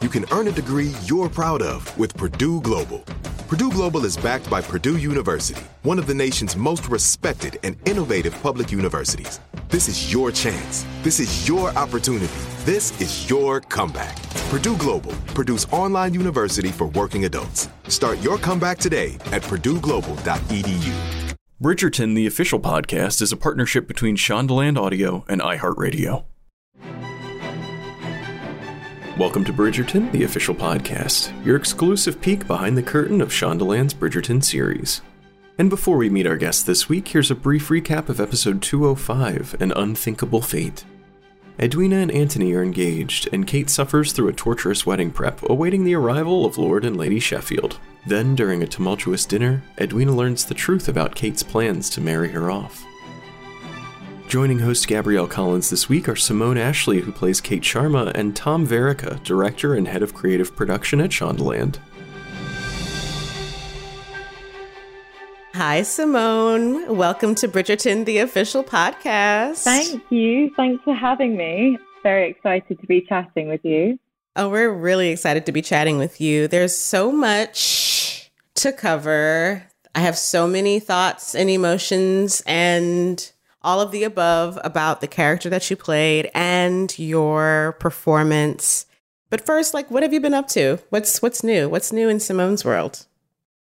You can earn a degree you're proud of with Purdue Global. Purdue Global is backed by Purdue University, one of the nation's most respected and innovative public universities. This is your chance. This is your opportunity. This is your comeback. Purdue Global, Purdue's online university for working adults. Start your comeback today at purdueglobal.edu. Bridgerton, the official podcast, is a partnership between Shondaland Audio and iHeartRadio. Welcome to Bridgerton, the official podcast, your exclusive peek behind the curtain of Shondaland's Bridgerton series. And before we meet our guest this week, here's a brief recap of episode 205 An Unthinkable Fate. Edwina and Anthony are engaged, and Kate suffers through a torturous wedding prep, awaiting the arrival of Lord and Lady Sheffield. Then, during a tumultuous dinner, Edwina learns the truth about Kate's plans to marry her off. Joining host Gabrielle Collins this week are Simone Ashley, who plays Kate Sharma, and Tom Verica, director and head of creative production at Shondaland. Hi, Simone. Welcome to Bridgerton, the official podcast. Thank you. Thanks for having me. Very excited to be chatting with you. Oh, we're really excited to be chatting with you. There's so much to cover. I have so many thoughts and emotions and all of the above about the character that you played and your performance. But first, like what have you been up to? What's what's new? What's new in Simone's world?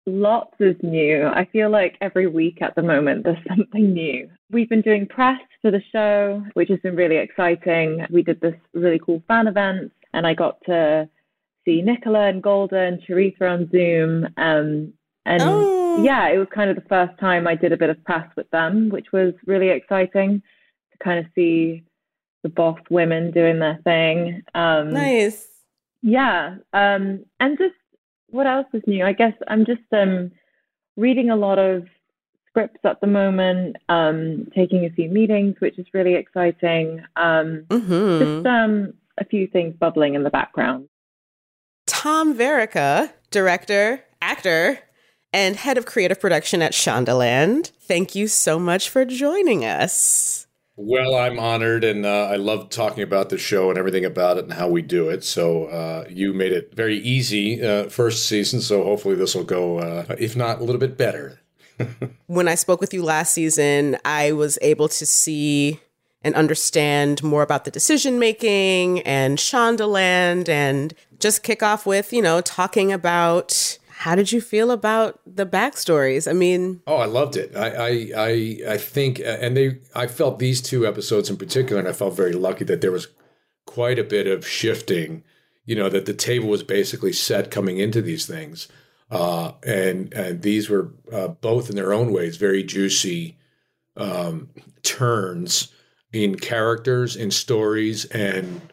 Lots is new. I feel like every week at the moment there's something new. We've been doing press for the show, which has been really exciting. We did this really cool fan event, and I got to see Nicola and Golda and Charithra on Zoom. Um, and oh. Yeah, it was kind of the first time I did a bit of press with them, which was really exciting to kind of see the boss women doing their thing. Um, nice. Yeah. Um, and just what else is new? I guess I'm just um, reading a lot of scripts at the moment, um, taking a few meetings, which is really exciting. Um, mm-hmm. Just um, a few things bubbling in the background. Tom Verica, director, actor, and head of creative production at Shondaland. Thank you so much for joining us. Well, I'm honored, and uh, I love talking about the show and everything about it and how we do it. So uh, you made it very easy uh, first season. So hopefully this will go, uh, if not a little bit better. when I spoke with you last season, I was able to see and understand more about the decision making and Shondaland, and just kick off with you know talking about how did you feel about the backstories? I mean, oh, I loved it. I, I, I, I think, and they, I felt these two episodes in particular, and I felt very lucky that there was quite a bit of shifting. You know, that the table was basically set coming into these things, uh, and and these were uh, both in their own ways very juicy um, turns in characters, in stories, and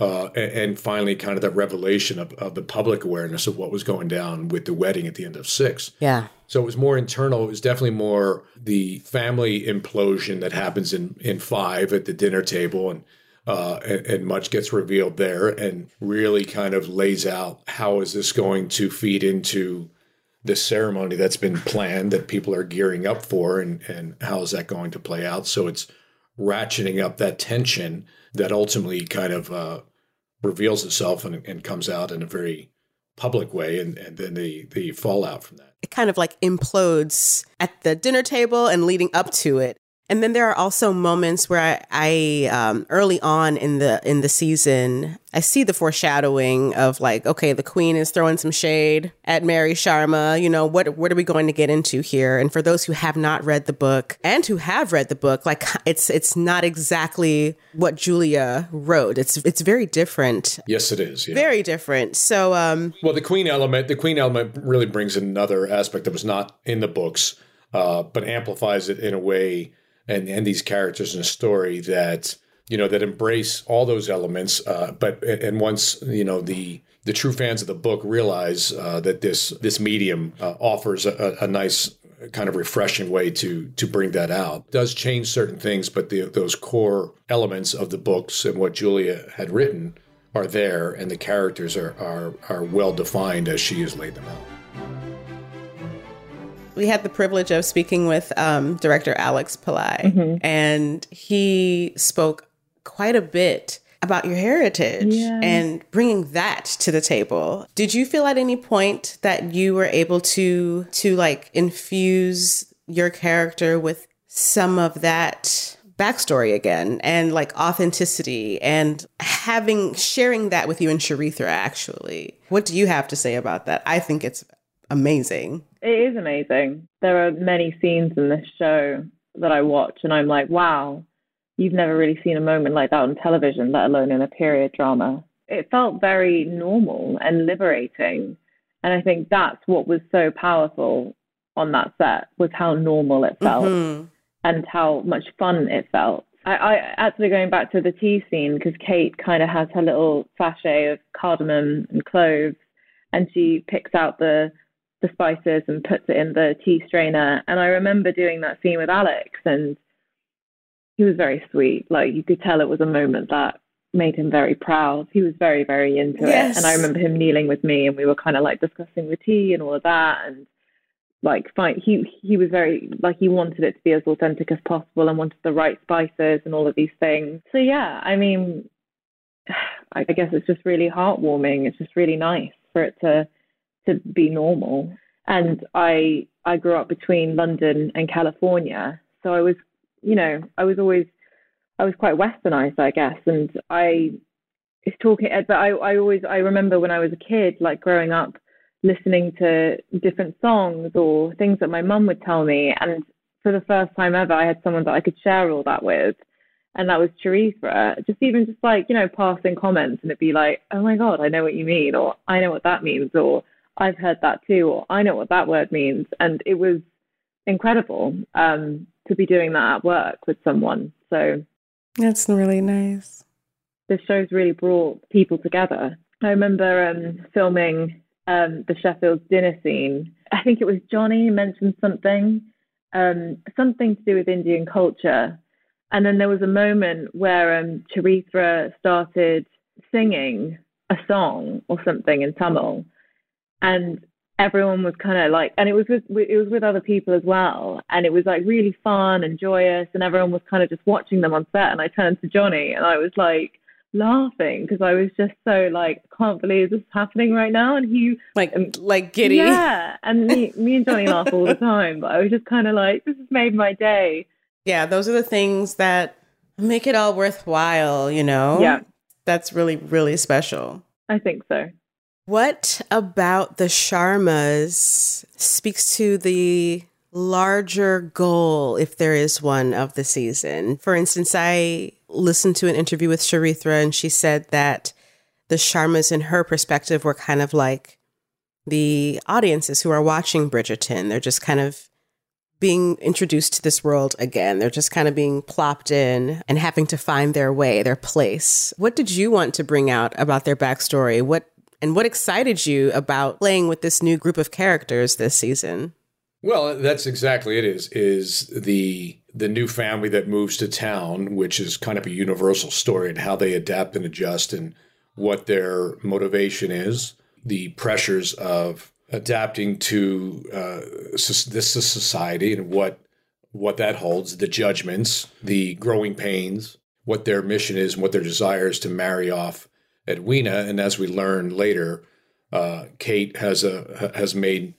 uh, and, and, finally, kind of the revelation of, of, the public awareness of what was going down with the wedding at the end of six. Yeah. So it was more internal. It was definitely more the family implosion that happens in in five at the dinner table, and uh, and, and, much gets revealed there, and really kind of lays out how is this going to feed into the ceremony that's been planned that people are gearing up for, and and how is that going to play out? So it's ratcheting up that tension that ultimately kind of uh, reveals itself and, and comes out in a very public way, and, and then the the fallout from that. It kind of like implodes at the dinner table and leading up to it. And then there are also moments where I, I um, early on in the in the season, I see the foreshadowing of like, okay, the queen is throwing some shade at Mary Sharma. You know, what what are we going to get into here? And for those who have not read the book and who have read the book, like it's it's not exactly what Julia wrote. It's it's very different. Yes, it is. Yeah. Very different. So, um, well, the queen element, the queen element really brings in another aspect that was not in the books, uh, but amplifies it in a way and and these characters in a story that you know that embrace all those elements. Uh, but and once you know the the true fans of the book realize uh, that this this medium uh, offers a, a, nice kind of refreshing way to to bring that out. It does change certain things, but the, those core elements of the books and what Julia had written are there, and the characters are are, are well defined as she has laid them out we had the privilege of speaking with um, director Alex Pillai, mm-hmm. and he spoke quite a bit about your heritage yeah. and bringing that to the table. Did you feel at any point that you were able to to like infuse your character with some of that backstory again and like authenticity and having sharing that with you and Charithra actually. What do you have to say about that? I think it's amazing. It is amazing. There are many scenes in this show that I watch and I'm like, wow, you've never really seen a moment like that on television, let alone in a period drama. It felt very normal and liberating. And I think that's what was so powerful on that set was how normal it felt mm-hmm. and how much fun it felt. I, I actually going back to the tea scene because Kate kind of has her little sachet of cardamom and cloves, and she picks out the the spices and puts it in the tea strainer. And I remember doing that scene with Alex, and he was very sweet. Like you could tell it was a moment that made him very proud. He was very, very into yes. it. And I remember him kneeling with me, and we were kind of like discussing the tea and all of that, and like fine. He he was very like he wanted it to be as authentic as possible and wanted the right spices and all of these things. So yeah, I mean, I guess it's just really heartwarming. It's just really nice for it to to be normal. And I I grew up between London and California, so I was, you know, I was always I was quite westernized, I guess, and I is talking. But I I always I remember when I was a kid, like growing up, listening to different songs or things that my mum would tell me, and for the first time ever, I had someone that I could share all that with and that was Charithra. Just even just like you know passing comments, and it'd be like, "Oh my god, I know what you mean," or "I know what that means," or I've heard that too, or I know what that word means. And it was incredible um, to be doing that at work with someone. So that's really nice. This show's really brought people together. I remember um, filming um, the Sheffield dinner scene. I think it was Johnny mentioned something, um, something to do with Indian culture. And then there was a moment where um, Charithra started singing a song or something in Tamil and everyone was kind of like and it was with it was with other people as well and it was like really fun and joyous and everyone was kind of just watching them on set and I turned to Johnny and I was like laughing because I was just so like I can't believe this is happening right now and he like like giddy. Yeah and me me and Johnny laugh all the time but I was just kind of like this has made my day. Yeah those are the things that make it all worthwhile you know? Yeah. That's really really special. I think so what about the Sharmas speaks to the larger goal, if there is one, of the season? For instance, I listened to an interview with Charithra, and she said that the Sharmas, in her perspective, were kind of like the audiences who are watching Bridgerton. They're just kind of being introduced to this world again. They're just kind of being plopped in and having to find their way, their place. What did you want to bring out about their backstory? What and what excited you about playing with this new group of characters this season? Well, that's exactly it is is the the new family that moves to town, which is kind of a universal story and how they adapt and adjust and what their motivation is, the pressures of adapting to uh, this society and what what that holds, the judgments, the growing pains, what their mission is, and what their desire is to marry off Edwina, and as we learn later, uh, Kate has a has made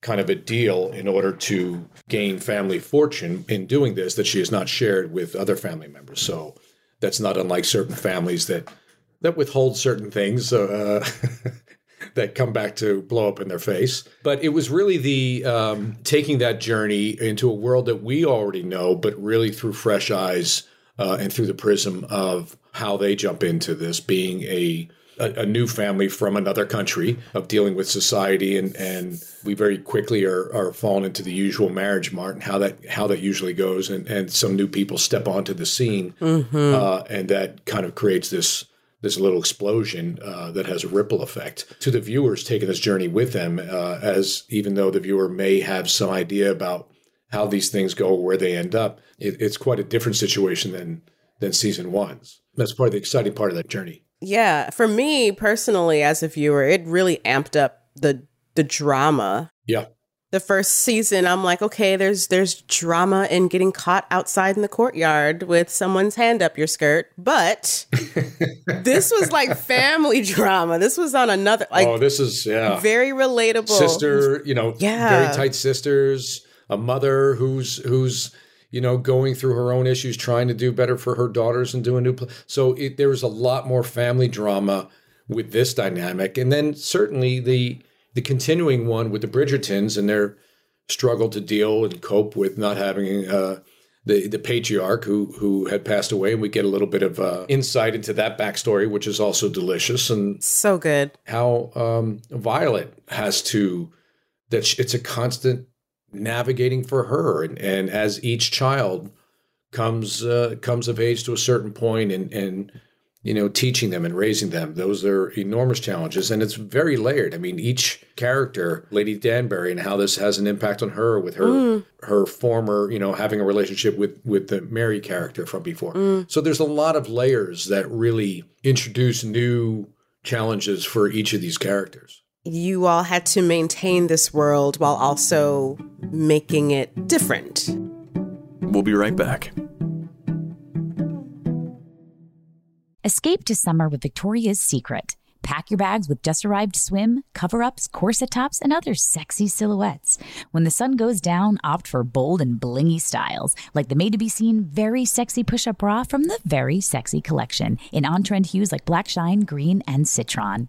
kind of a deal in order to gain family fortune in doing this that she has not shared with other family members. So that's not unlike certain families that that withhold certain things uh, that come back to blow up in their face. But it was really the um, taking that journey into a world that we already know, but really through fresh eyes uh, and through the prism of how they jump into this being a a, new family from another country of dealing with society and and we very quickly are, are falling into the usual marriage mart and how that how that usually goes and and some new people step onto the scene mm-hmm. uh, and that kind of creates this this little explosion uh, that has a ripple effect to the viewers taking this journey with them uh, as even though the viewer may have some idea about how these things go where they end up it, it's quite a different situation than than season one's that's part of the exciting part of that journey yeah, for me personally as a viewer, it really amped up the the drama. Yeah. The first season, I'm like, okay, there's there's drama in getting caught outside in the courtyard with someone's hand up your skirt, but this was like family drama. This was on another like Oh, this is yeah. Very relatable. Sister, you know, yeah. very tight sisters, a mother who's who's you know, going through her own issues, trying to do better for her daughters and do a new. So it, there was a lot more family drama with this dynamic, and then certainly the the continuing one with the Bridgertons and their struggle to deal and cope with not having uh, the the patriarch who who had passed away, and we get a little bit of uh, insight into that backstory, which is also delicious and so good. How um, Violet has to that it's a constant navigating for her. And, and as each child comes uh, comes of age to a certain point and and you know teaching them and raising them those are enormous challenges. And it's very layered. I mean each character lady danbury and how this has an impact on her with her mm. her former you know having a relationship with with the mary character from before. Mm. so there's a lot of layers that really introduce new challenges for each of these characters you all had to maintain this world while also making it different. We'll be right back. Escape to summer with Victoria's Secret. Pack your bags with just arrived swim, cover ups, corset tops, and other sexy silhouettes. When the sun goes down, opt for bold and blingy styles, like the made to be seen very sexy push up bra from the Very Sexy collection in on trend hues like black shine, green, and citron.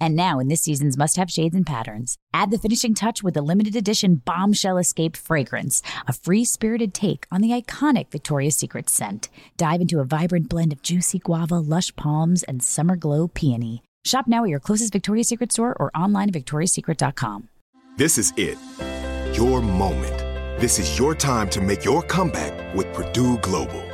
And now, in this season's must have shades and patterns, add the finishing touch with the limited edition Bombshell Escape fragrance, a free spirited take on the iconic Victoria's Secret scent. Dive into a vibrant blend of juicy guava, lush palms, and summer glow peony. Shop now at your closest Victoria's Secret store or online at victoriassecret.com. This is it. Your moment. This is your time to make your comeback with Purdue Global.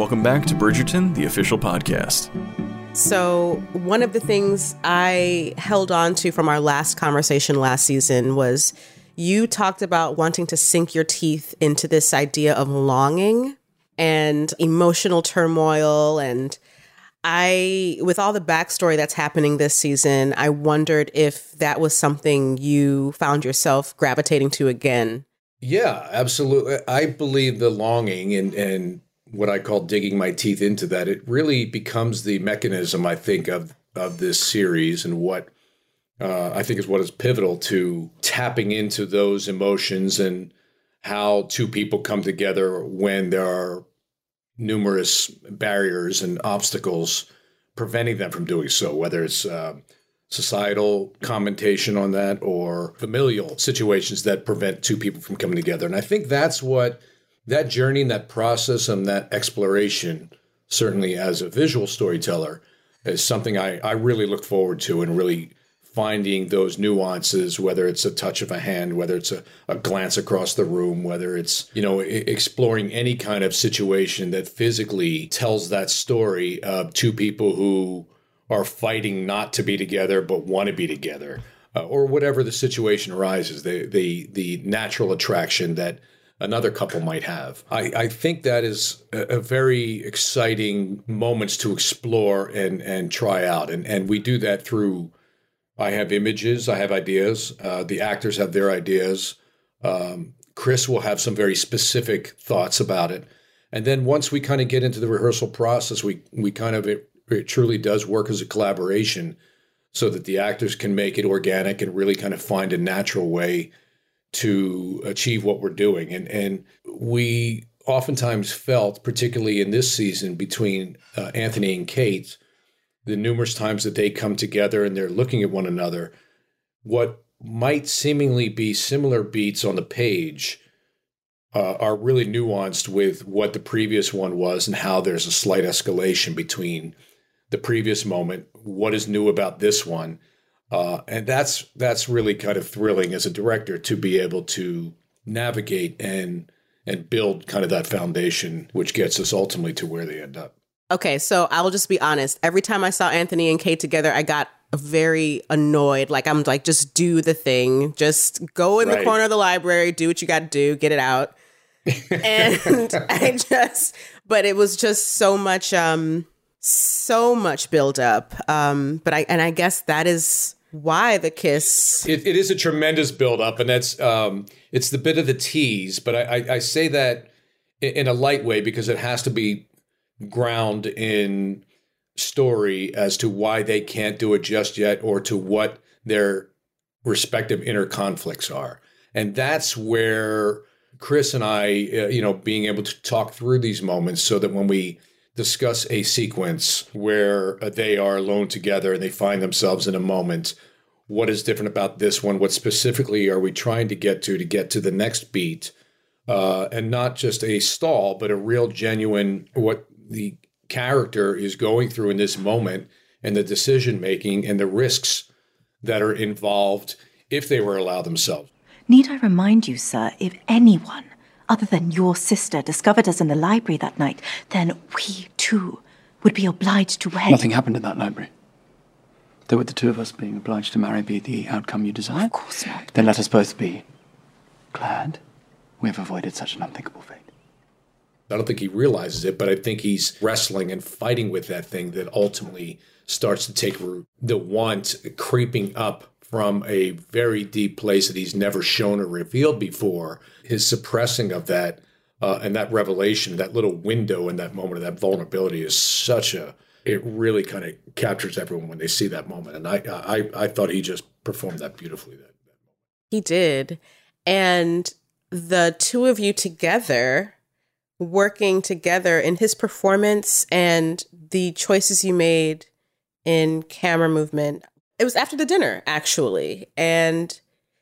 Welcome back to Bridgerton, the official podcast. So, one of the things I held on to from our last conversation last season was you talked about wanting to sink your teeth into this idea of longing and emotional turmoil. And I, with all the backstory that's happening this season, I wondered if that was something you found yourself gravitating to again. Yeah, absolutely. I believe the longing and, and what I call digging my teeth into that, it really becomes the mechanism, I think, of, of this series and what uh, I think is what is pivotal to tapping into those emotions and how two people come together when there are numerous barriers and obstacles preventing them from doing so, whether it's uh, societal commentation on that or familial situations that prevent two people from coming together. And I think that's what that journey and that process and that exploration, certainly as a visual storyteller, is something I, I really look forward to and really finding those nuances, whether it's a touch of a hand, whether it's a, a glance across the room, whether it's, you know, exploring any kind of situation that physically tells that story of two people who are fighting not to be together but want to be together. Uh, or whatever the situation arises, the the the natural attraction that another couple might have. I, I think that is a, a, very exciting moments to explore and and try out, and and we do that through I have images, I have ideas. Uh, the actors have their ideas. Um, Chris will have some very specific thoughts about it. And then once we kind of get into the rehearsal process, we we kind of it, it truly does work as a collaboration, so that the actors can make it organic and really kind of find a natural way to achieve what we're doing. And and we oftentimes felt, particularly in this season, between uh, Anthony and Kate, the numerous times that they come together and they're looking at one another, what might seemingly be similar beats on the page uh, are really nuanced with what the previous one was and how there's a slight escalation between the previous moment, what is new about this one. Uh, and that's that's really kind of thrilling as a director to be able to navigate and and build kind of that foundation, which gets us ultimately to where they end up. Okay, so I'll just be honest. Every time I saw Anthony and Kate together, I got very annoyed. Like I'm like, just do the thing. Just go in right. the corner of the library, do what you got to do, get it out. and I just, but it was just so much, um, so much build up. Um, but I and I guess that is why the kiss. It, it is a tremendous build up, and that's um, it's the bit of the tease. But I, I, I say that in a light way because it has to be ground in story as to why they can't do it just yet or to what their respective inner conflicts are. And that's where Chris and I, uh, you know, being able to talk through these moments so that when we discuss a sequence where uh, they are alone together and they find themselves in a moment, what is different about this one? What specifically are we trying to get to to get to the next beat? Uh, and not just a stall, but a real genuine what the character is going through in this moment and the decision making and the risks that are involved if they were allowed themselves. Need I remind you, sir, if anyone other than your sister discovered us in the library that night, then we too would be obliged to wed. Nothing happened in that library. Though would the two of us being obliged to marry be the outcome you desire? Of course not. Then let us both be glad we have avoided such an unthinkable fate. I don't think he realizes it, but I think he's wrestling and fighting with that thing that ultimately starts to take root. The want creeping up from a very deep place that he's never shown or revealed before, his suppressing of that uh, and that revelation, that little window in that moment of that vulnerability is such a, it really kind of captures everyone when they see that moment. And I, I, I thought he just performed that beautifully. That, that he did. And the two of you together working together in his performance and the choices you made in camera movement. It was after the dinner, actually. And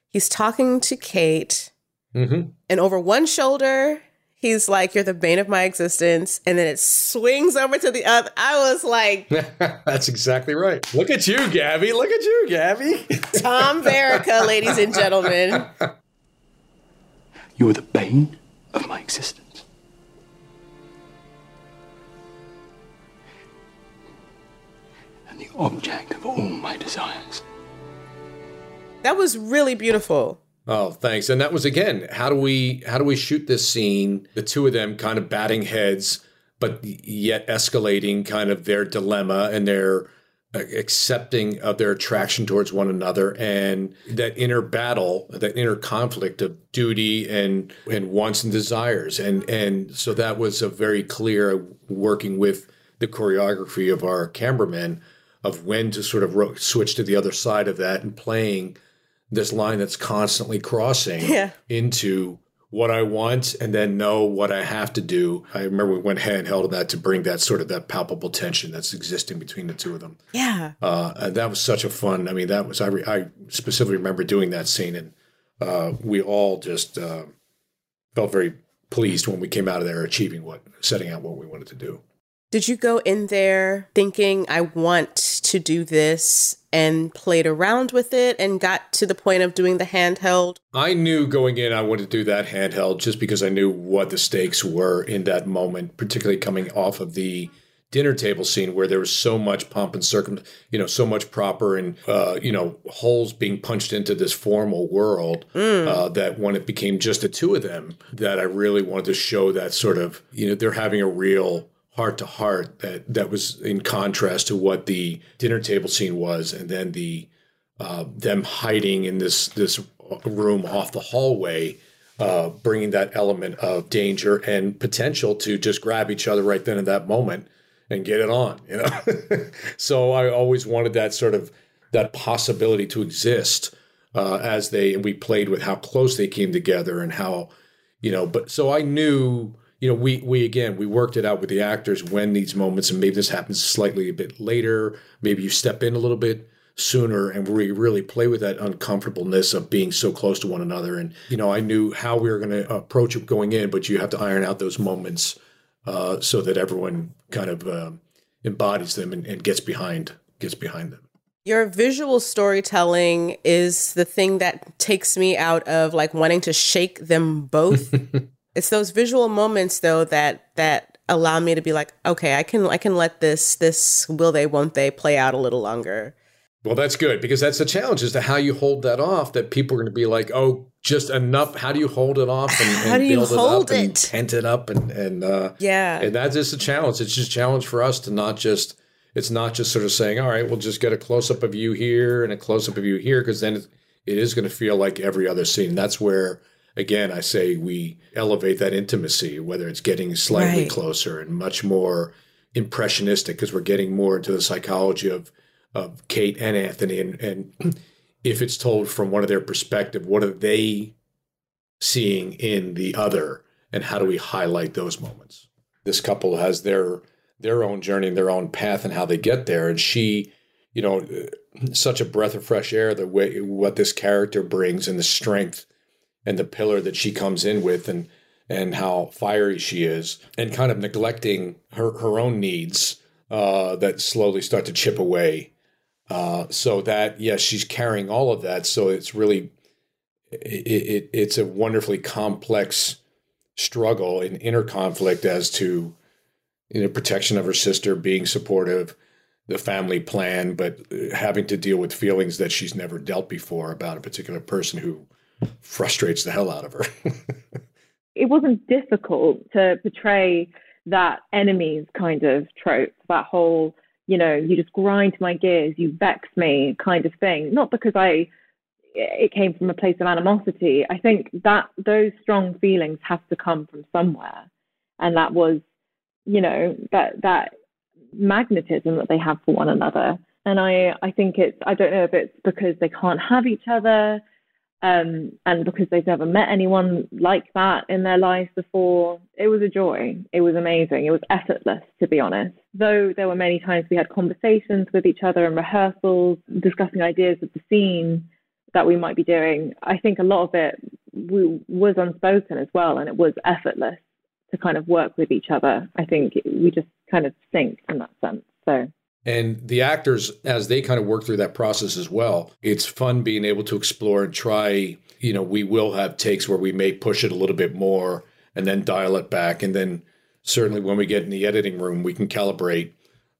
he's talking to Kate. Mm-hmm. And over one shoulder, he's like, You're the bane of my existence. And then it swings over to the other. I was like, That's exactly right. Look at you, Gabby. Look at you, Gabby. Tom Verica, ladies and gentlemen. You're the bane of my existence. And the object of all my desires. That was really beautiful. Oh, thanks. And that was again, how do we how do we shoot this scene? The two of them kind of batting heads, but yet escalating kind of their dilemma and their uh, accepting of their attraction towards one another and that inner battle, that inner conflict of duty and and wants and desires. And and so that was a very clear working with the choreography of our cameramen of when to sort of ro- switch to the other side of that and playing this line that's constantly crossing Yeah. into what I want and then know what I have to do. I remember we went handheld on that to bring that sort of that palpable tension that's existing between the two of them. Yeah. Uh, and that was such a fun. I mean, that was I, re, I specifically remember doing that scene, and uh, we all just uh, felt very pleased when we came out of there achieving what, setting out what we wanted to do. Did you go in there thinking, I want to do this and played around with it and got to the point of doing the handheld? I knew going in I wanted to do that handheld just because I knew what the stakes were in that moment, particularly coming off of the dinner table scene where there was so much pomp and circum, you know, so much proper and uh, you know holes being punched into this formal world uh, that when it became just the two of them, that I really wanted to show that sort of you know they're having a real heart to heart that that was in contrast to what the dinner table scene was, and then the uh, them hiding in this this room off the hallway, uh, bringing that element of danger and potential to just grab each other right then in that moment and get it on. You know, so I always wanted that sort of that possibility to exist uh, as they and we played with how close they came together and how you know. But so I knew. You know, we we again we worked it out with the actors when these moments, and maybe this happens slightly a bit later. Maybe you step in a little bit sooner and we really play with that uncomfortableness of being so close to one another and you know i knew how we were going to approach it going in but you have to iron out those moments uh, so that everyone kind of um embodies them and, and gets behind gets behind them Your visual storytelling is the thing that takes me out of like wanting to shake them both. it's those visual moments though that that allow me to be like, okay, I can I can let this this will they won't they play out a little longer. well that's good because that's the challenge as to how you hold that off that people are going to be like oh just enough how do you hold it off and, How do you build hold it up and it? tent it up and and uh Yeah. and that's just a challenge it's just a challenge for us to not just it's not just sort of saying all right we'll just get a close-up of you here and a close-up of you here because then it, it is going to feel like every other scene that's where again i say we elevate that intimacy whether it's getting slightly Right. closer and much more impressionistic because we're getting more into the psychology of of kate and anthony and and if it's told from one of their perspective what are they seeing in the other and how do we highlight those moments this couple has their their own journey and their own path and how they get there and she you know such a breath of fresh air the way what this character brings and the strength and the pillar that she comes in with and and how fiery she is and kind of neglecting her her own needs uh, that slowly start to chip away. Uh, so that yes she's carrying all of that. So it's really it, it it's a wonderfully complex struggle and inner conflict as to you know protection of her sister being supportive the family plan but having to deal with feelings that she's never dealt before about a particular person who frustrates the hell out of her it wasn't difficult to portray that enemies kind of trope, that whole, you know, you just grind my gears, you vex me kind of thing. Not because I it came from a place of animosity. I think that those strong feelings have to come from somewhere. And that was, you know, that that magnetism that they have for one another. And I, I think it's I don't know if it's because they can't have each other, um, and because they've never met anyone like that in their lives before, it was a joy. It was amazing. It was effortless, to be honest. Though there were many times we had conversations with each other and rehearsals, discussing ideas of the scene that we might be doing. I think a lot of it we, was unspoken as well, and it was effortless to kind of work with each other. I think we just kind of synced in that sense. So And the actors, as they kind of work through that process as well, it's fun being able to explore and try. You know, we will have takes where we may push it a little bit more and then dial it back. And then certainly when we get in the editing room, we can calibrate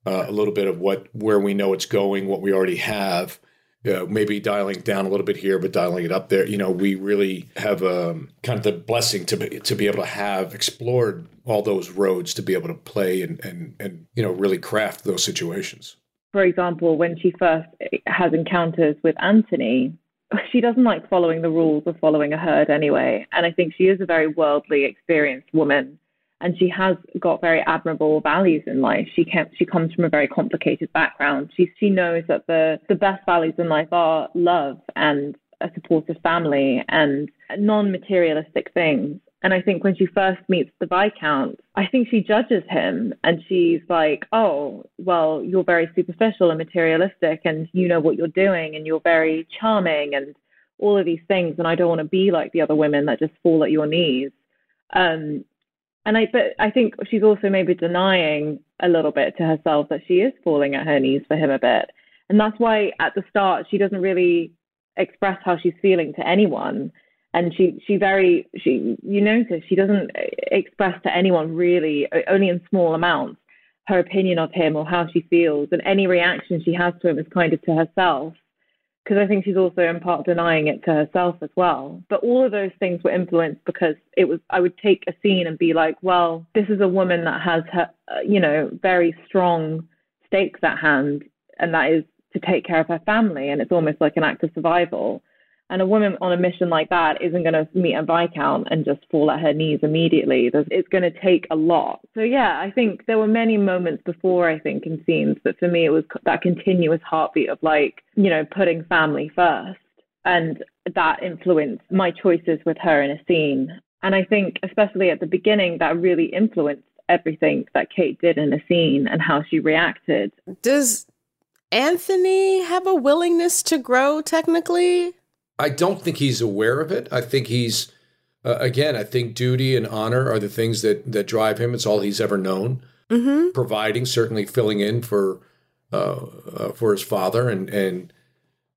uh, a little bit of what where we know it's going, what we already have. Uh, maybe dialing down a little bit here, but dialing it up there. You know, we really have um, kind of the blessing to be, to be able to have explored all those roads to be able to play and and and you know really craft those situations. For example, when she first has encounters with Anthony, she doesn't like following the rules of following a herd anyway. And I think she is a very worldly, experienced woman. And she has got very admirable values in life. She can, she comes from a very complicated background. She she knows that the the best values in life are love and a supportive family and non-materialistic things. And I think when she first meets the Viscount, I think she judges him and she's like, oh, well, you're very superficial and materialistic and you know what you're doing and you're very charming and all of these things. And I don't want to be like the other women that just fall at your knees. Um, and I, but I think she's also maybe denying a little bit to herself that she is falling at her knees for him a bit. And that's why at the start she doesn't really express how she's feeling to anyone. And she she very she you notice she doesn't express to anyone really only in small amounts her opinion of him or how she feels. And any reaction she has to him is kind of to herself because I think she's also in part denying it to herself as well. But all of those things were influenced because it was I would take a scene and be like, well, this is a woman that has her uh, you know very strong stakes at hand, and that is to take care of her family, and it's almost like an act of survival. And a woman on a mission like that isn't going to meet a Viscount and just fall at her knees immediately. It's going to take a lot. So, yeah, I think there were many moments before, I think, in scenes, but for me, it was that continuous heartbeat of like, you know, putting family first. And that influenced my choices with her in a scene. And I think, especially at the beginning, that really influenced everything that Kate did in a scene and how she reacted. Does Anthony have a willingness to grow technically? I don't think he's aware of it. I think he's uh, again. I think duty and honor are the things that that drive him. It's all he's ever known. Mm-hmm. Providing, certainly filling in for uh, uh, for his father and and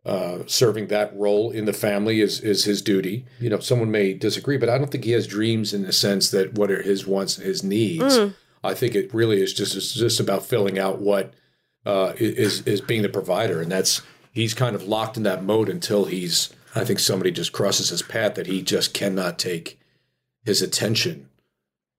uh, serving that role in the family is is his duty. You know, someone may disagree, but I don't think he has dreams in the sense that what are his wants, and his needs. Mm. I think it really is just just about filling out what uh, is is being the provider, and that's he's kind of locked in that mode until he's I think somebody just crosses his path that he just cannot take his attention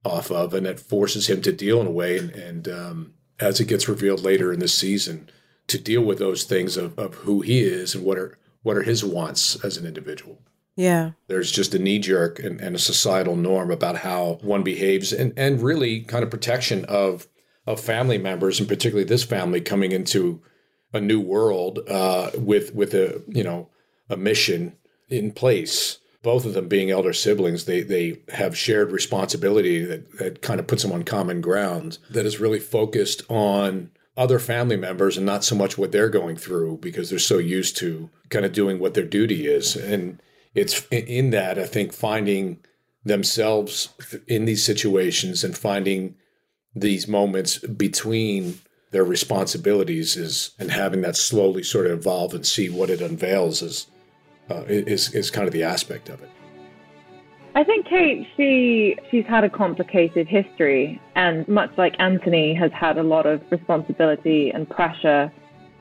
off of, and it forces him to deal in a way. And, and um, as it gets revealed later in this season, to deal with those things of, of who he is and what are what are his wants as an individual. Yeah. There's just a knee jerk and, and, a societal norm about how one behaves and, and really kind of protection of of family members and particularly this family coming into a new world uh, with with a you know a mission in place. Both of them being elder siblings, they they have shared responsibility that, that kind of puts them on common ground that is really focused on other family members and not so much what they're going through because they're so used to kind of doing what their duty is. And it's in that, I think, finding themselves in these situations and finding these moments between their responsibilities is and having that slowly sort of evolve and see what it unveils is uh, is is kind of the aspect of it. I think Kate, she she's had a complicated history, and much like Anthony has had a lot of responsibility and pressure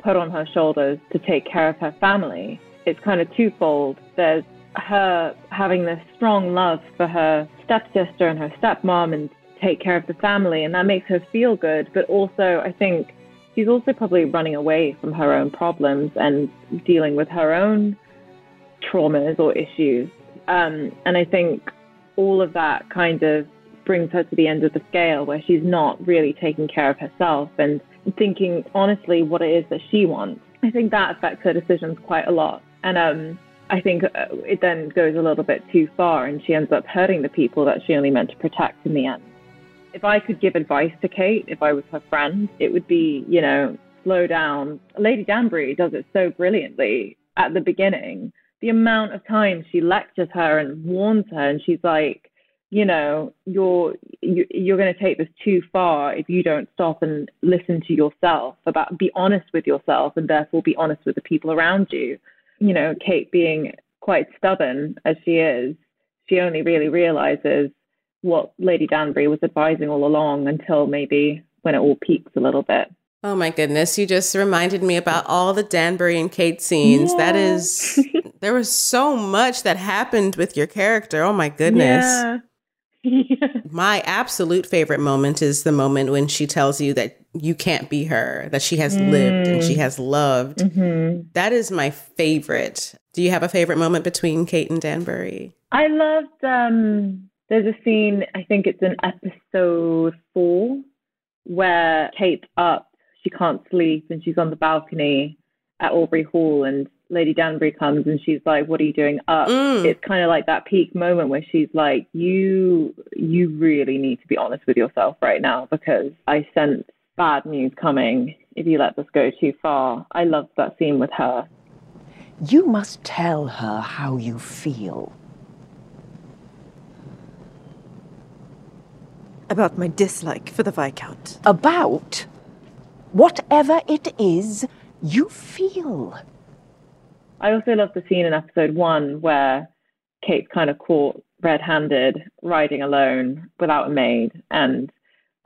put on her shoulders to take care of her family. It's kind of twofold. There's her having this strong love for her stepsister and her stepmom and take care of the family, and that makes her feel good. But also, I think she's also probably running away from her own problems and dealing with her own traumas or issues. Um, and I think all of that kind of brings her to the end of the scale where she's not really taking care of herself and thinking honestly what it is that she wants. I think that affects her decisions quite a lot. And um, I think uh, it then goes a little bit too far and she ends up hurting the people that she only meant to protect in the end. If I could give advice to Kate, if I was her friend, it would be, you know, slow down. Lady Danbury does it so brilliantly at the beginning the amount of times she lectures her and warns her, and she's like, you know, you're you, you're going to take this too far if you don't stop and listen to yourself about be honest with yourself and therefore be honest with the people around you. You know, Kate being quite stubborn as she is, she only really realizes what Lady Danbury was advising all along until maybe when it all peaks a little bit. Oh my goodness, you just reminded me about all the Danbury and Kate scenes. Yeah. That is there was so much that happened with your character. Oh my goodness. Yeah. My absolute favorite moment is the moment when she tells you that you can't be her, that she has mm. lived and she mm. has loved. Mm-hmm. That is my favorite. Do you have a favorite moment between Kate and Danbury? I loved um there's a scene, I think it's in episode four, where Kate's up, she can't sleep, and she's on the balcony at Aubrey Hall, and Lady Danbury comes and she's like, "What are you doing up?" Mm. It's kind of like that peak moment where she's like, "You, you really need to be honest with yourself right now because I sense bad news coming if you let this go too far." I love that scene with her. You must tell her how you feel. About my dislike for the Viscount. About whatever it is you feel. I also love the scene in episode one where Kate's kind of caught red-handed riding alone without a maid and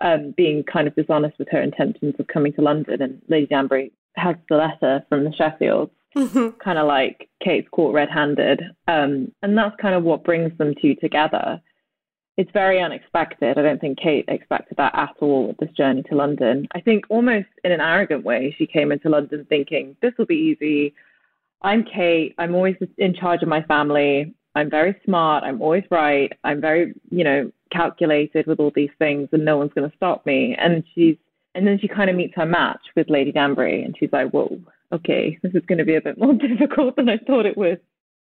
um, being kind of dishonest with her intentions of coming to London. And Lady Danbury has the letter from the Sheffields, mm-hmm. kind of like Kate's caught red-handed, um, and that's kind of what brings them two together. It's very unexpected. I don't think Kate expected that at all with this journey to London. I think almost in an arrogant way, she came into London thinking this will be easy. I'm Kate. I'm always in charge of my family. I'm very smart. I'm always right. I'm very, you know, calculated with all these things, and no one's going to stop me. And she's, and then she kind of meets her match with Lady Danbury, and she's like, whoa, okay, this is going to be a bit more difficult than I thought it would.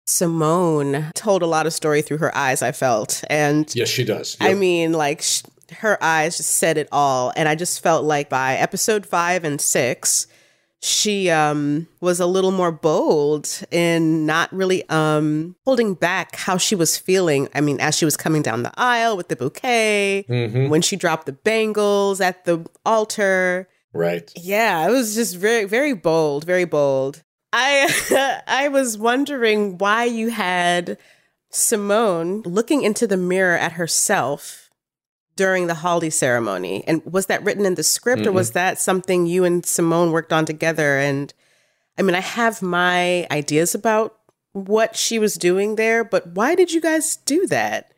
Simone told a lot of story through her eyes, I felt. And yes, she does. Yep. I mean, like, sh- her eyes just said it all. And I just felt like by episode five and six, she um, was a little more bold in not really um, holding back how she was feeling. I mean, as she was coming down the aisle with the bouquet, mm-hmm. when she dropped the bangles at the altar. Right. Yeah, it was just very, very bold, very bold. I I was wondering why you had Simone looking into the mirror at herself during the Haldi ceremony. And was that written in the script mm-hmm. or was that something you and Simone worked on together? And I mean, I have my ideas about what she was doing there, but why did you guys do that?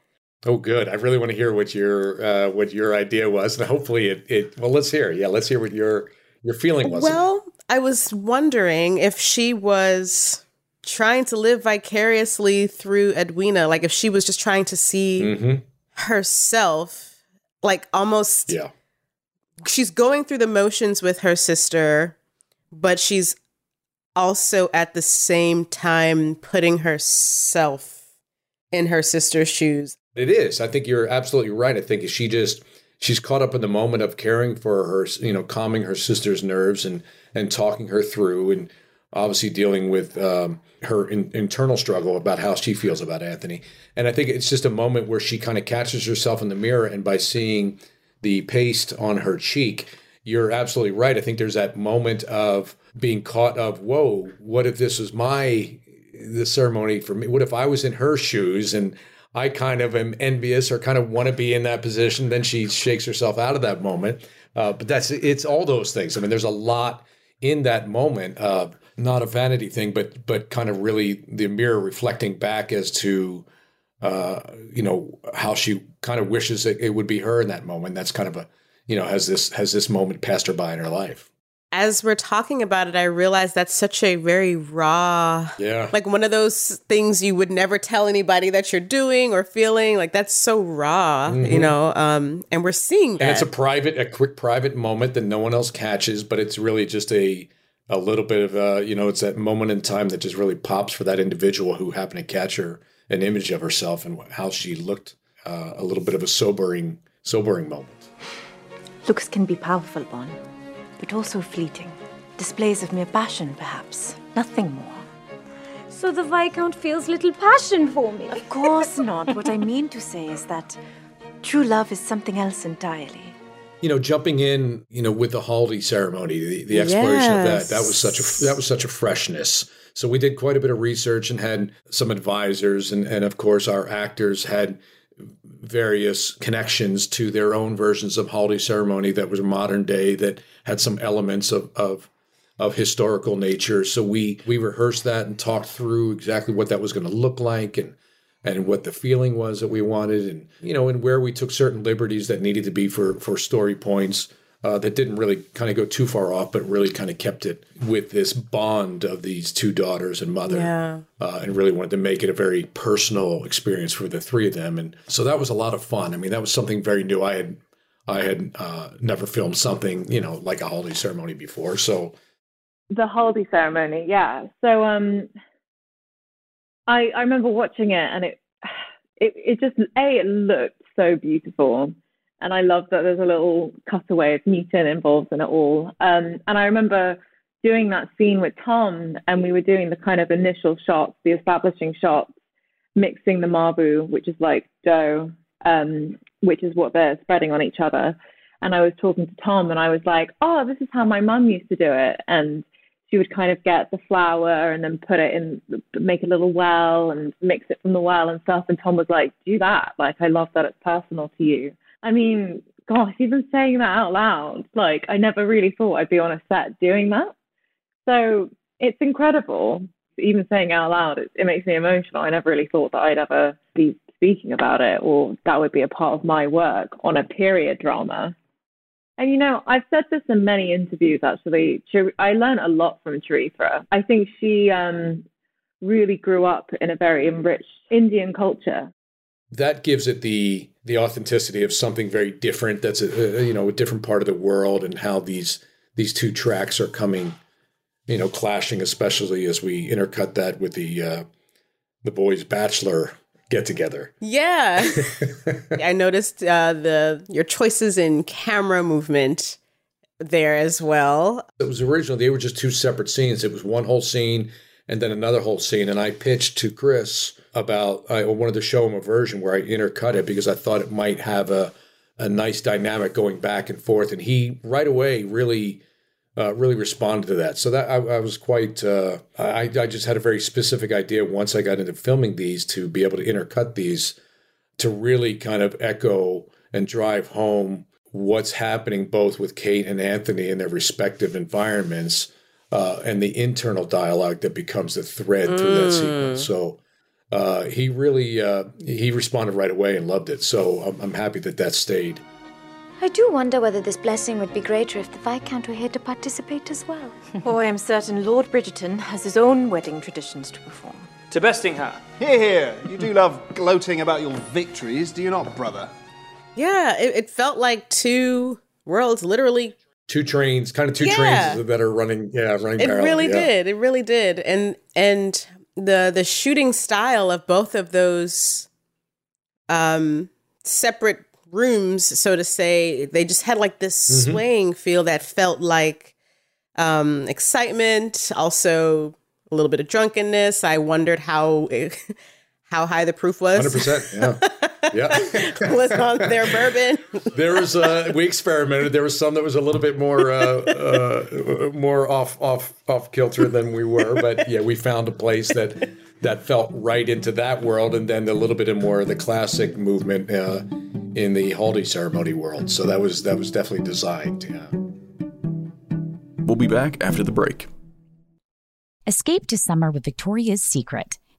Oh, good. I really want to hear what your uh, what your idea was, and hopefully it, it. Well, let's hear. Yeah, let's hear what your your feeling was. Well, I was wondering if she was trying to live vicariously through Edwina, like if she was just trying to see mm-hmm. herself like almost yeah. she's going through the motions with her sister but she's also at the same time putting herself in her sister's shoes. It is. I think you're absolutely right. I think she just she's caught up in the moment of caring for her you know calming her sister's nerves and and talking her through and obviously dealing with um, her in, internal struggle about how she feels about Anthony. And I think it's just a moment where she kind of catches herself in the mirror, and by seeing the paste on her cheek, you're absolutely right. I think there's that moment of being caught of, whoa, what if this was my the ceremony for me? What if I was in her shoes and I kind of am envious or kind of want to be in that position? Then she shakes herself out of that moment. Uh, but that's it's all those things. I mean, there's a lot in that moment of not a vanity thing, but but kind of really the mirror reflecting back as to uh, you know how she kind of wishes it, it would be her in that moment. That's kind of a you know has this has this moment passed her by in her life as we're talking about it, I realize that's such a very raw, yeah, like one of those things you would never tell anybody that you're doing or feeling. Like that's so raw, mm-hmm. you know. Um, and we're seeing that. And it's a private, a quick private moment that no one else catches, but it's really just a a little bit of uh, you know, it's that moment in time that just really pops for that individual who happened to catch her an image of herself and how she looked. Uh, a little bit of a sobering, sobering moment. Looks can be powerful, Bon, but also fleeting. Displays of mere passion, perhaps. Nothing more. So the Viscount feels little passion for me. Of course not. what I mean to say is that true love is something else entirely you know, jumping in, you know, with the Haldi ceremony, the, the exploration yes. of that, that was such a that was such a freshness. So we did quite a bit of research and had some advisors, and and of course our actors had various connections to their own versions of Haldi ceremony that was modern day that had some elements of of of historical nature. So we we rehearsed that and talked through exactly what that was going to look like and and what the feeling was that we wanted and you know and where we took certain liberties that needed to be for for story points uh, that didn't really kind of go too far off, but really kind of kept it with this bond of these two daughters and mother, Yeah. uh, and really wanted to make it a very personal experience for the three of them. And so that was a lot of fun. I mean, that was something very new. I had I had uh, never filmed something you know like a Haldi ceremony before, so the Haldi ceremony yeah so um i i remember watching it and it it, it just a it looked so beautiful and i love that there's a little cutaway of newton involved in it all um and i remember doing that scene with tom and we were doing the kind of initial shots the establishing shots mixing the marbu, which is like dough um which is what they're spreading on each other and I was talking to Tom and I was like, oh, this is how my mum used to do it. And she would kind of get the flour and then put it in, make a little well and mix it from the well and stuff. And Tom was like, do that. Like, I love that it's personal to you. I mean, gosh, even saying that out loud, like, I never really thought I'd be on a set doing that. So it's incredible. Even saying out loud, it, it makes me emotional. I never really thought that I'd ever be speaking about it or that would be a part of my work on a period drama. And you know, I've said this in many interviews actually. I learned a lot from Charithra. I think she um, really grew up in a very enriched Indian culture. That gives it the the authenticity of something very different. That's a, a you know a different part of the world, and how these these two tracks are coming, you know, clashing, especially as we intercut that with the uh, the boys' bachelor get together. Yeah. I noticed uh, the your choices in camera movement there as well. It was original; they were just two separate scenes. It was one whole scene and then another whole scene. And I pitched to Chris about I wanted to show him a version where I intercut it because I thought it might have a a nice dynamic going back and forth. And he right away really uh, really responded to that. So that I, I was quite. Uh, I I just had a very specific idea once I got into filming these to be able to intercut these to really kind of echo and drive home what's happening both with Kate and Anthony in their respective environments uh, and the internal dialogue that becomes the thread through that sequence. So uh, he really uh, he responded right away and loved it. So I'm, I'm happy that that stayed. I do wonder whether this blessing would be greater if the Viscount were here to participate as well. oh, I am certain Lord Bridgerton has his own wedding traditions to perform. To besting her. Here, here. You do love gloating about your victories, do you not, brother? Yeah, it, it felt like two worlds literally Two trains, kind of two Yeah. trains that are running. Yeah, running. It really yeah. did. It really did. And and the the shooting style of both of those um separate rooms, so to say, they just had like this Mhm. swaying feel that felt like um excitement, also a little bit of drunkenness. I wondered how how high the proof was. Hundred percent. Yeah, yeah. was on their bourbon. there was uh, we experimented. There was some that was a little bit more uh, uh, more off off off kilter than we were, but yeah, we found a place that that felt right into that world, and then a little bit of more of the classic movement uh, in the Haldi ceremony world. So that was that was definitely designed. Yeah. We'll be back after the break. Escape to summer with Victoria's Secret.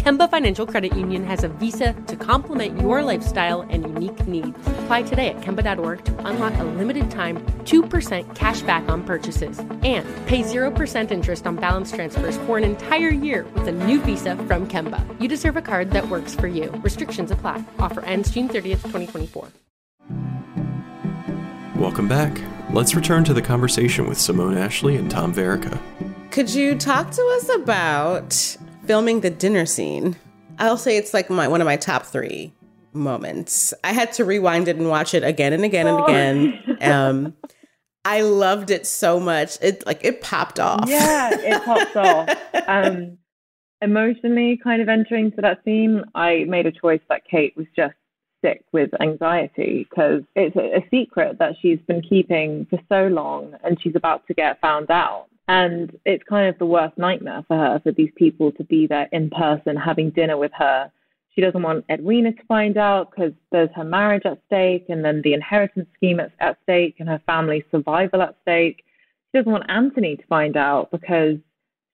Kemba Financial Credit Union has a visa to complement your lifestyle and unique needs. Apply today at Kemba.org to unlock a limited time 2% cash back on purchases and pay 0% interest on balance transfers for an entire year with a new visa from Kemba. You deserve a card that works for you. Restrictions apply. Offer ends June 30th, 2024. Welcome back. Let's return to the conversation with Simone Ashley and Tom Verica. Could you talk to us about filming the dinner scene? I'll say it's like my one of my top three moments. I had to rewind it and watch it again and again and again. Um, I loved it so much. It like it popped off. Yeah, it popped off. Um, emotionally, kind of entering to that scene, I made a choice that Kate was just sick with anxiety because it's a, a secret that she's been keeping for so long and she's about to get found out. And it's kind of the worst nightmare for her for these people to be there in person having dinner with her. She doesn't want Edwina to find out because there's her marriage at stake and then the inheritance scheme at, at stake and her family's survival at stake. She doesn't want Anthony to find out because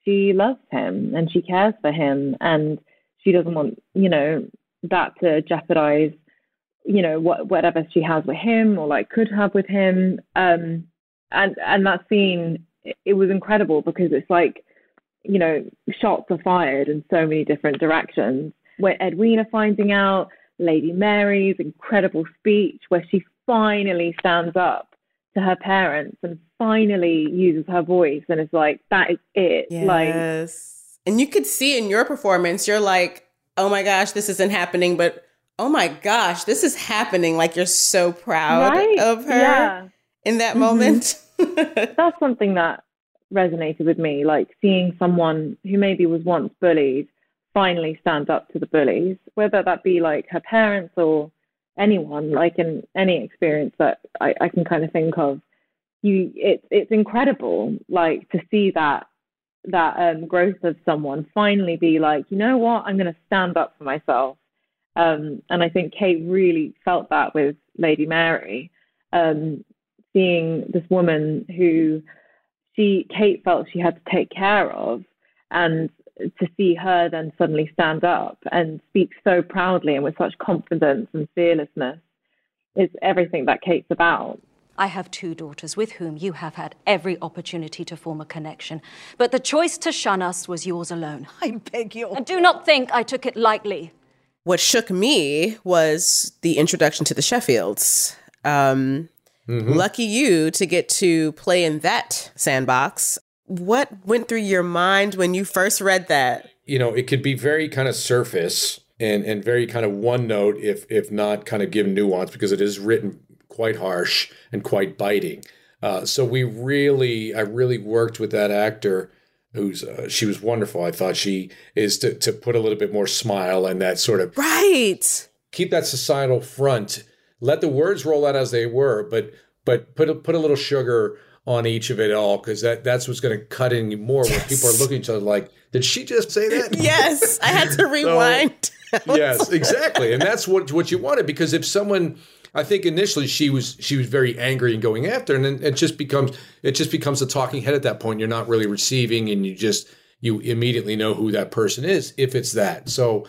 she loves him and she cares for him and she doesn't want, you know, that to jeopardize, you know, what whatever she has with him or like could have with him. Um and and that scene it, was incredible because it's like, you know, shots are fired in so many different directions. Where Edwina finding out, Lady Mary's incredible speech where she finally stands up to her parents and finally uses her voice and is like, that is it. Like Yes. and you could see in your performance, you're like, oh my gosh, this isn't happening, but oh my gosh, this is happening. Like you're so proud Right, of her yeah. in that Mhm. moment. that's something that resonated with me, like seeing someone who maybe was once bullied finally stand up to the bullies, whether that be like her parents or anyone, like in any experience that I, I can kind of think of. You it's it's incredible like to see that that um growth of someone finally be like, you know what, I'm gonna stand up for myself. Um and I think Kate really felt that with Lady Mary. Um seeing this woman who she Kate felt she had to take care of and to see her then suddenly stand up and speak so proudly and with such confidence and fearlessness is everything that Kate's about. I have two daughters with whom you have had every opportunity to form a connection, but the choice to shun us was yours alone. I beg you. And do not think I took it lightly. what shook me was the introduction to the Sheffields. Um, Lucky you to get to play in that sandbox. What went through your mind when you first read that? you know, it could be very kind of surface and and very kind of one note, if if not kind of give nuance, because it is written quite harsh and quite biting. Uh, so we really, I really worked with that actor. Who's uh, she was wonderful. I thought she is to to put a little bit more smile and that sort of right. Keep that societal front. Let the words roll out as they were, but but put a, put a little sugar on each of it all because that that's what's going to cut in more when people are looking at each other like, did she just say that? Yes, I had to rewind. yes, exactly, and that's what what you wanted because if someone, I think initially she was she was very angry and going after, and then it just becomes it just becomes a talking head at that point. You're not really receiving, and you just you immediately know who that person is if it's that. So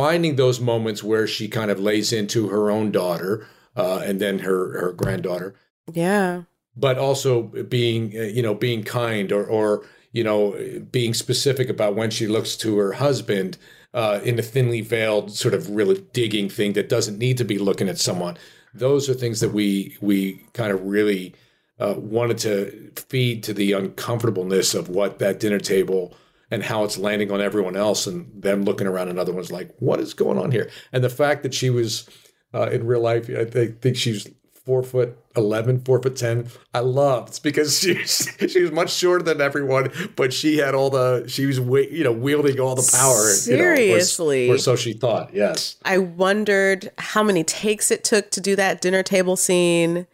finding those moments where she kind of lays into her own daughter uh, and then her her granddaughter Yeah. but also being uh, you know being kind or or you know, being specific about when she looks to her husband uh, in a thinly veiled sort of really digging thing that doesn't need to be looking at someone. Those are things that we we kind of really uh, wanted to feed to the uncomfortableness of what that dinner table and how it's landing on everyone else and them looking around and other ones like, what is going on here? And the fact that she was uh, in real life, I think she's four foot 11, four foot 10. I love it's because she's, she was much shorter than everyone, but she had all the, she was, you know, wielding all the power. Seriously. You know, or, or so she thought. Yes. I wondered how many takes it took to do that dinner table scene.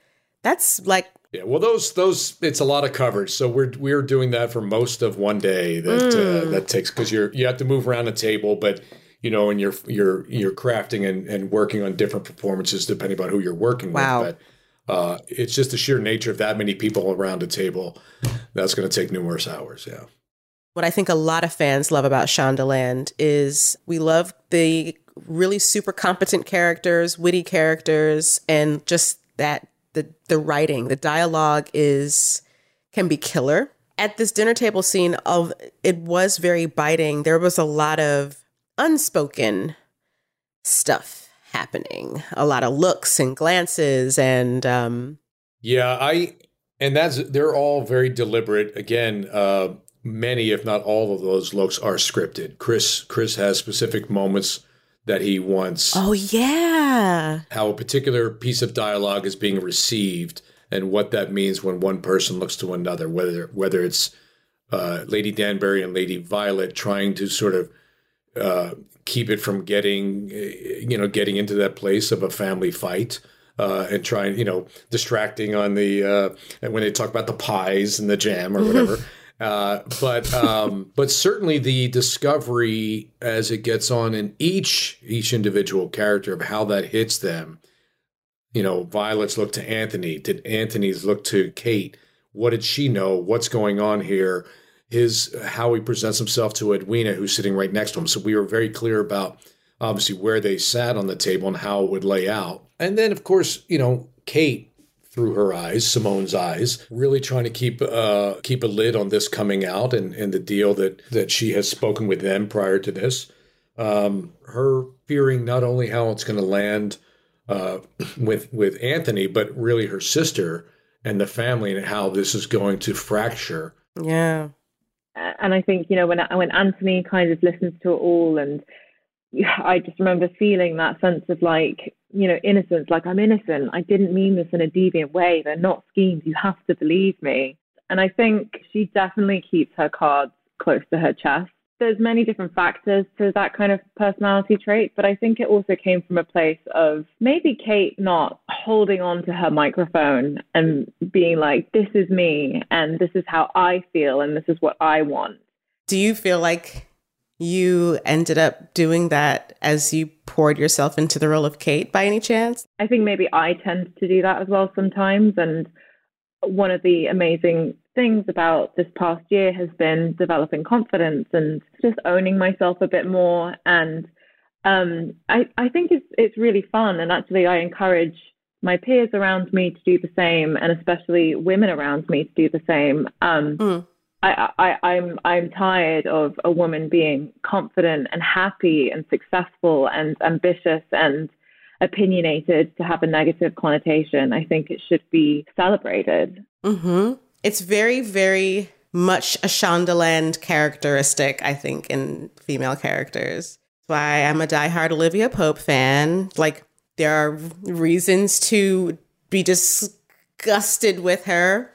That's like yeah, well, those those it's a lot of coverage. So we're we're doing that for most of one day. That mm. uh, that takes because you're you have to move around the table, but you know, and you're you're you're crafting and, and working on different performances depending on who you're working wow. with. But uh, it's just the sheer nature of that many people around a table. That's going to take numerous hours. Yeah. What I think a lot of fans love about Shondaland is we love the really super competent characters, witty characters, and just that the the writing, the dialogue is can be killer. At this dinner table scene of it was very biting. There was a lot of unspoken stuff happening, a lot of looks and glances and um Yeah, I and that's they're all very deliberate. Again, uh many if not all of those looks are scripted. Chris Chris has specific moments that he wants. Oh yeah. How a particular piece of dialogue is being received and what that means when one person looks to another, whether whether it's uh, Lady Danbury and Lady Violet trying to sort of uh, keep it from getting you know getting into that place of a family fight. Uh, and trying, you know, distracting on the uh, and when they talk about the pies and the jam or whatever, Uh, but um, but certainly the discovery as it gets on in each each individual character of how that hits them. You know, Violet's look to Anthony. Did Anthony's look to Kate? What did she know? What's going on here? His how he presents himself to Edwina, who's sitting right next to him. So we were very clear about obviously where they sat on the table and how it would lay out. And then, of course, you know, Kate through her eyes, Simone's eyes, really trying to keep uh, keep a lid on this coming out and, and the deal that that she has spoken with them prior to this. Um, her fearing not only how it's going to land uh, with with Anthony, but really her sister and the family and how this is going to fracture. Yeah. And I think you know when when Anthony kind of listens to it all and I just remember feeling that sense of like, you know, innocence, like I'm innocent. I didn't mean this in a deviant way. They're not schemes. You have to believe me. And I think she definitely keeps her cards close to her chest. There's many different factors to that kind of personality trait, but I think it also came from a place of maybe Kate not holding on to her microphone and being like, this is me and this is how I feel and this is what I want. Do you feel like you ended up doing that as you poured yourself into the role of Kate by any chance? I think maybe I tend to do that as well sometimes. And one of the amazing things about this past year has been developing confidence and just owning myself a bit more. And um, I, I think it's it's really fun. And actually, I encourage my peers around me to do the same, and especially women around me to do the same. Um, mm I, I, I'm I'm tired of a woman being confident and happy and successful and ambitious and opinionated to have a negative connotation. I think it should be celebrated. Mm-hmm. It's very, very much a Shondaland characteristic, I think, in female characters. That's why I'm a diehard Olivia Pope fan. Like, there are reasons to be disgusted with her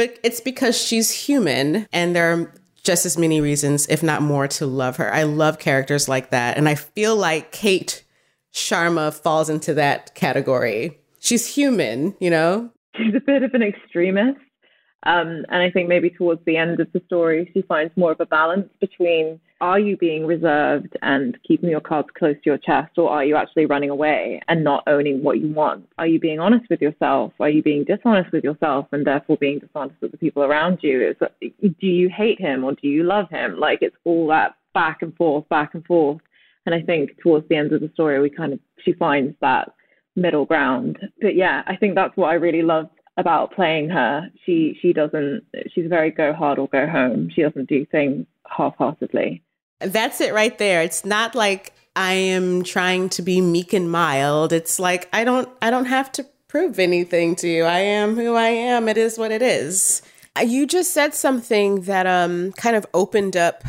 but it's because she's human and there are just as many reasons, if not more, to love her. I love characters like that. And I feel like Kate Sharma falls into that category. She's human, you know? She's a bit of an extremist. Um, and I think maybe towards the end of the story, she finds more of a balance between are you being reserved and keeping your cards close to your chest, or are you actually running away and not owning what you want? Are you being honest with yourself? Are you being dishonest with yourself and therefore being dishonest with the people around you? Do you hate him or do you love him? Like it's all that back and forth, back and forth. And I think towards the end of the story, we kind of she finds that middle ground. But yeah, I think that's what I really loved about playing her. She she doesn't. She's very go hard or go home. She doesn't do things half-heartedly. That's it right there. It's not like I am trying to be meek and mild. It's like I don't I don't have to prove anything to you. I am who I am. It is what it is. Uh, you just said something that um kind of opened up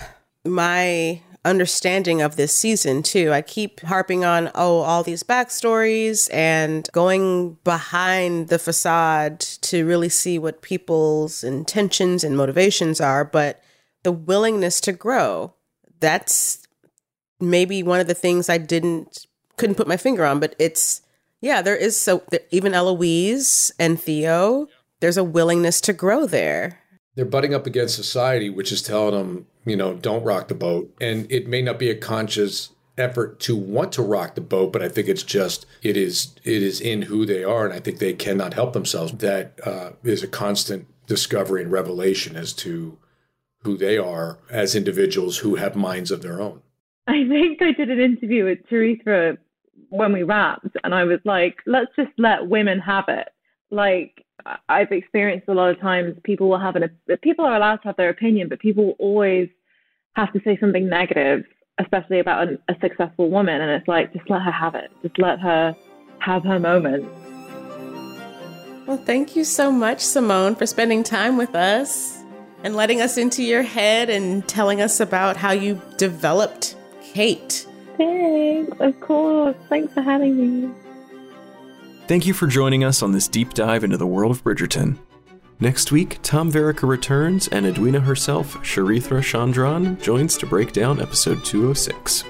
my understanding of this season too. I keep harping on oh all these backstories and going behind the facade to really see what people's intentions and motivations are, but the willingness to grow. That's maybe one of the things I didn't couldn't put my finger on, but it's yeah, there is so even Eloise and Theo, there's a willingness to grow there. They're butting up against society, which is telling them, you know, don't rock the boat. And it may not be a conscious effort to want to rock the boat, but I think it's just it is it is in who they are, and I think they cannot help themselves. That uh, is a constant discovery and revelation as to who they are as individuals who have minds of their own. I think I did an interview with Teresa when we wrapped, and I was like, let's just let women have it. Like, I've experienced a lot of times people will have an, people are allowed to have their opinion, but people always have to say something negative, especially about a, a successful woman. And it's like, just let her have it. Just let her have her moment. Well, thank you so much, Simone, for spending time with us and letting us into your head and telling us about how you developed Kate. Thanks, of course. Thanks for having me. Thank you for joining us on this deep dive into the world of Bridgerton. Next week, Tom Verica returns and Edwina herself, Charithra Chandran, joins to break down episode 206.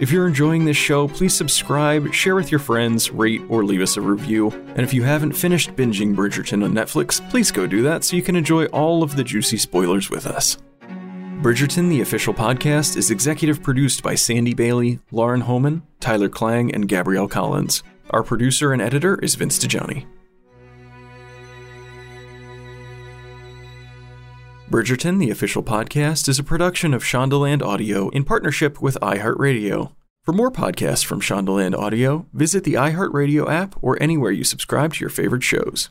If you're enjoying this show, please subscribe, share with your friends, rate, or leave us a review. And if you haven't finished binging Bridgerton on Netflix, please go do that so you can enjoy all of the juicy spoilers with us. Bridgerton, the official podcast, is executive produced by Sandy Bailey, Lauren Homan, Tyler Klang, and Gabrielle Collins. Our producer and editor is Vince DiGianni. Bridgerton, the official podcast, is a production of Shondaland Audio in partnership with iHeartRadio. For more podcasts from Shondaland Audio, visit the iHeartRadio app or anywhere you subscribe to your favorite shows.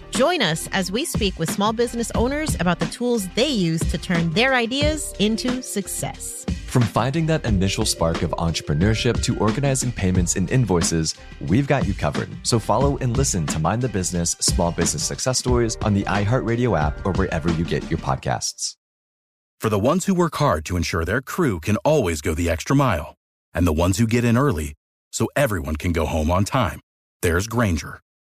Join us as we speak with small business owners about the tools they use to turn their ideas into success. From finding that initial spark of entrepreneurship to organizing payments and invoices, we've got you covered. So follow and listen to Mind the Business Small Business Success Stories on the iHeartRadio app or wherever you get your podcasts. For the ones who work hard to ensure their crew can always go the extra mile, and the ones who get in early so everyone can go home on time, there's Grainger,